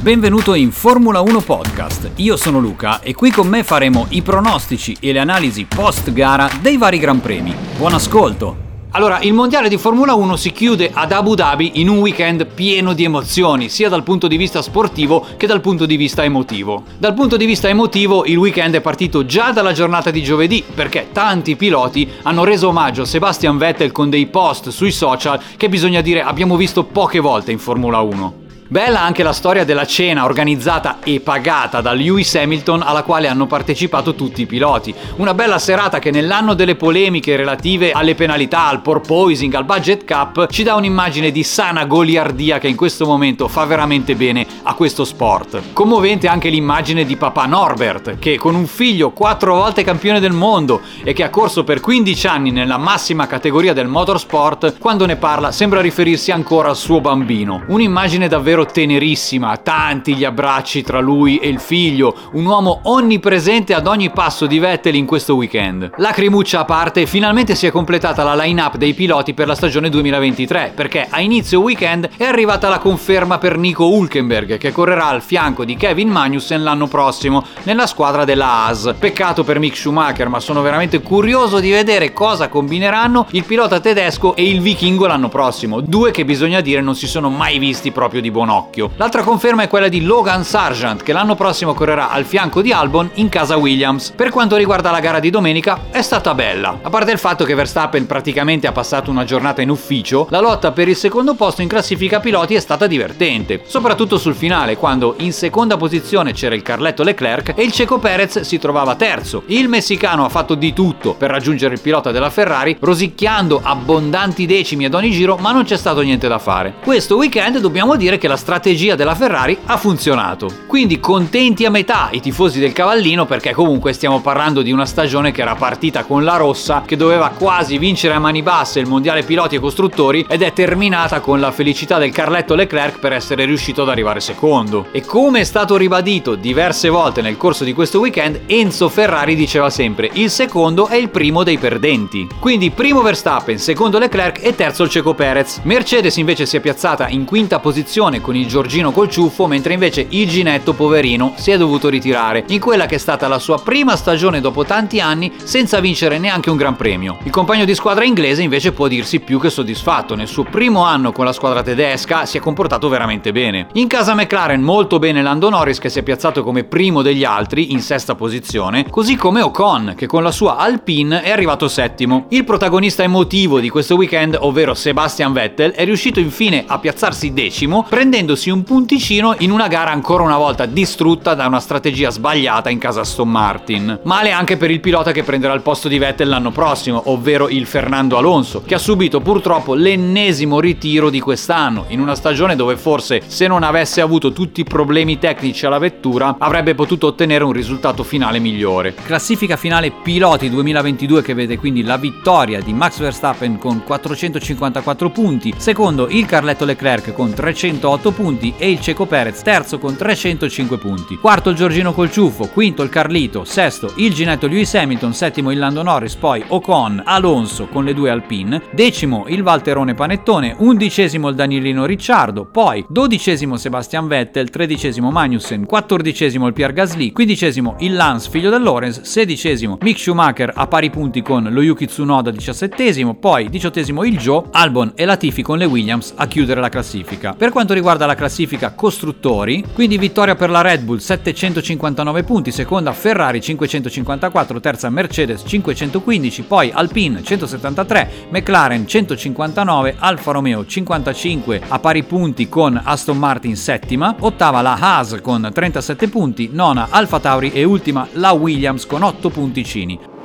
Benvenuto in Formula 1 Podcast. Io sono Luca e qui con me faremo i pronostici e le analisi post gara dei vari Gran Premi. Buon ascolto! Allora, il mondiale di Formula 1 si chiude ad Abu Dhabi in un weekend pieno di emozioni, sia dal punto di vista sportivo che dal punto di vista emotivo. Dal punto di vista emotivo, il weekend è partito già dalla giornata di giovedì, perché tanti piloti hanno reso omaggio a Sebastian Vettel con dei post sui social che bisogna dire abbiamo visto poche volte in Formula 1. Bella anche la storia della cena organizzata e pagata da Lewis Hamilton alla quale hanno partecipato tutti i piloti. Una bella serata che nell'anno delle polemiche relative alle penalità, al porpoising, al budget cap, ci dà un'immagine di sana goliardia che in questo momento fa veramente bene a questo sport. Commovente anche l'immagine di papà Norbert, che con un figlio quattro volte campione del mondo e che ha corso per 15 anni nella massima categoria del motorsport, quando ne parla sembra riferirsi ancora al suo bambino. Un'immagine davvero davvero tenerissima, tanti gli abbracci tra lui e il figlio, un uomo onnipresente ad ogni passo di Vettel in questo weekend. Lacrimuccia a parte, finalmente si è completata la line-up dei piloti per la stagione 2023, perché a inizio weekend è arrivata la conferma per Nico Hulkenberg, che correrà al fianco di Kevin Magnussen l'anno prossimo nella squadra della Haas. Peccato per Mick Schumacher, ma sono veramente curioso di vedere cosa combineranno il pilota tedesco e il vichingo l'anno prossimo, due che bisogna dire non si sono mai visti proprio di buon buon occhio. L'altra conferma è quella di Logan Sargent, che l'anno prossimo correrà al fianco di Albon in casa Williams. Per quanto riguarda la gara di domenica, è stata bella. A parte il fatto che Verstappen praticamente ha passato una giornata in ufficio, la lotta per il secondo posto in classifica piloti è stata divertente, soprattutto sul finale, quando in seconda posizione c'era il Carletto Leclerc e il Ceco Perez si trovava terzo. Il messicano ha fatto di tutto per raggiungere il pilota della Ferrari, rosicchiando abbondanti decimi ad ogni giro, ma non c'è stato niente da fare. Questo weekend dobbiamo dire che la la strategia della Ferrari ha funzionato. Quindi contenti a metà i tifosi del cavallino perché comunque stiamo parlando di una stagione che era partita con la rossa, che doveva quasi vincere a mani basse il mondiale piloti e costruttori ed è terminata con la felicità del Carletto Leclerc per essere riuscito ad arrivare secondo. E come è stato ribadito diverse volte nel corso di questo weekend, Enzo Ferrari diceva sempre il secondo è il primo dei perdenti. Quindi primo Verstappen, secondo Leclerc e terzo il Ceco Perez. Mercedes invece si è piazzata in quinta posizione con il Giorgino col ciuffo, mentre invece il Ginetto, poverino, si è dovuto ritirare in quella che è stata la sua prima stagione dopo tanti anni senza vincere neanche un Gran Premio. Il compagno di squadra inglese invece può dirsi più che soddisfatto, nel suo primo anno con la squadra tedesca si è comportato veramente bene. In casa McLaren molto bene Lando Norris che si è piazzato come primo degli altri in sesta posizione, così come Ocon che con la sua Alpine è arrivato settimo. Il protagonista emotivo di questo weekend, ovvero Sebastian Vettel, è riuscito infine a piazzarsi decimo, prendendo prendendosi un punticino in una gara ancora una volta distrutta da una strategia sbagliata in casa Aston Martin. Male anche per il pilota che prenderà il posto di Vettel l'anno prossimo, ovvero il Fernando Alonso, che ha subito purtroppo l'ennesimo ritiro di quest'anno, in una stagione dove forse se non avesse avuto tutti i problemi tecnici alla vettura avrebbe potuto ottenere un risultato finale migliore. Classifica finale piloti 2022 che vede quindi la vittoria di Max Verstappen con 454 punti, secondo il Carletto Leclerc con 308 108 punti e il Ceco Perez terzo con 305 punti. Quarto il Giorgino col ciuffo, quinto il Carlito, sesto il Ginetto Lewis Hamilton, settimo il Lando Norris, poi Ocon, Alonso con le due Alpine, decimo il Valterone Panettone, undicesimo il Danilino Ricciardo, poi dodicesimo Sebastian Vettel, tredicesimo Magnussen, quattordicesimo il Pierre Gasly, quindicesimo il Lance figlio del Lorenz, sedicesimo Mick Schumacher a pari punti con lo Yuki Tsunoda diciassettesimo, poi diciottesimo il Joe, Albon e Latifi con le Williams a chiudere la classifica. Per quanto riguarda riguarda la classifica costruttori, quindi vittoria per la Red Bull 759 punti, seconda Ferrari 554, terza Mercedes 515, poi Alpine 173, McLaren 159, Alfa Romeo 55 a pari punti con Aston Martin settima, ottava la Haas con 37 punti, nona Alfa Tauri e ultima la Williams con 8 punticini.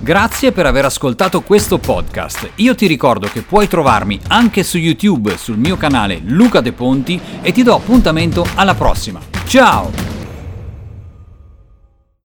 Grazie per aver ascoltato questo podcast. Io ti ricordo che puoi trovarmi anche su YouTube sul mio canale Luca De Ponti e ti do appuntamento alla prossima. Ciao!